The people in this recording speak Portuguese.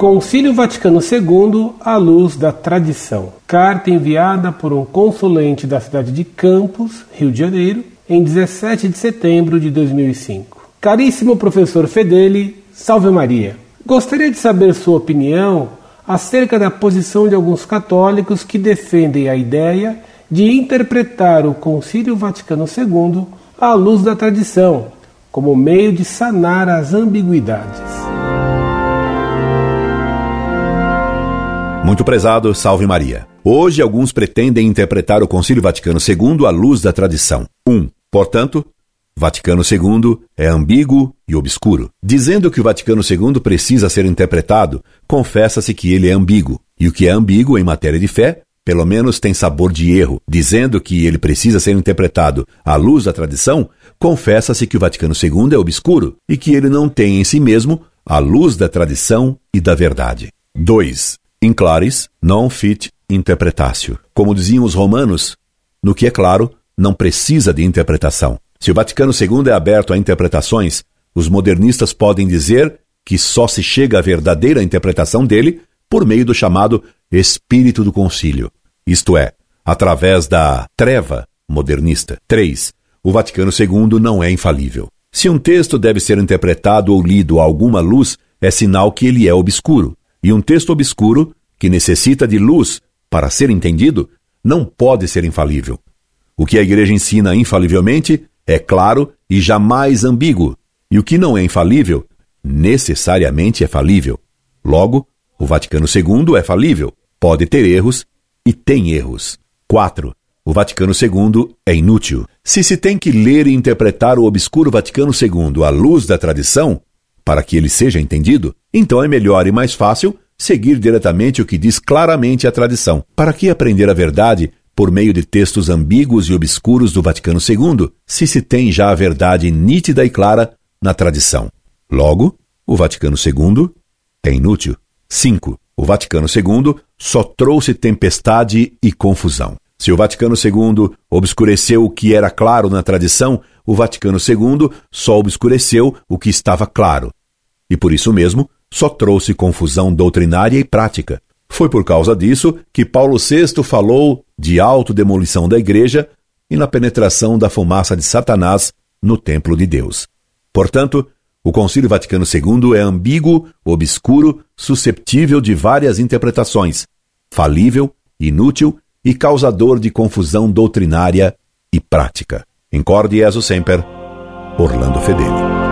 Concílio Vaticano II à luz da tradição. Carta enviada por um consulente da cidade de Campos, Rio de Janeiro, em 17 de setembro de 2005. Caríssimo professor Fedeli, salve Maria. Gostaria de saber sua opinião acerca da posição de alguns católicos que defendem a ideia de interpretar o Concílio Vaticano II à luz da tradição, como meio de sanar as ambiguidades. Muito prezado, salve Maria. Hoje alguns pretendem interpretar o Concílio Vaticano II à luz da tradição. 1. Um, portanto, Vaticano II é ambíguo e obscuro. Dizendo que o Vaticano II precisa ser interpretado, confessa-se que ele é ambíguo. E o que é ambíguo em matéria de fé, pelo menos tem sabor de erro. Dizendo que ele precisa ser interpretado à luz da tradição, confessa-se que o Vaticano II é obscuro e que ele não tem em si mesmo a luz da tradição e da verdade. 2. In claris non fit interpretatio. Como diziam os romanos, no que é claro, não precisa de interpretação. Se o Vaticano II é aberto a interpretações, os modernistas podem dizer que só se chega à verdadeira interpretação dele por meio do chamado espírito do concílio, isto é, através da treva modernista. 3. O Vaticano II não é infalível. Se um texto deve ser interpretado ou lido a alguma luz, é sinal que ele é obscuro. E um texto obscuro, que necessita de luz para ser entendido, não pode ser infalível. O que a Igreja ensina infalivelmente é claro e jamais ambíguo, e o que não é infalível, necessariamente é falível. Logo, o Vaticano II é falível, pode ter erros e tem erros. 4. O Vaticano II é inútil. Se se tem que ler e interpretar o obscuro Vaticano II à luz da tradição, para que ele seja entendido, então é melhor e mais fácil seguir diretamente o que diz claramente a tradição. Para que aprender a verdade por meio de textos ambíguos e obscuros do Vaticano II, se se tem já a verdade nítida e clara na tradição. Logo, o Vaticano II é inútil. 5. O Vaticano II só trouxe tempestade e confusão. Se o Vaticano II obscureceu o que era claro na tradição, o Vaticano II só obscureceu o que estava claro. E por isso mesmo, só trouxe confusão doutrinária e prática. Foi por causa disso que Paulo VI falou de autodemolição da igreja e na penetração da fumaça de Satanás no templo de Deus. Portanto, o Concílio Vaticano II é ambíguo, obscuro, susceptível de várias interpretações, falível, inútil e causador de confusão doutrinária e prática. Incorde Jesus Semper, Orlando Fedeli.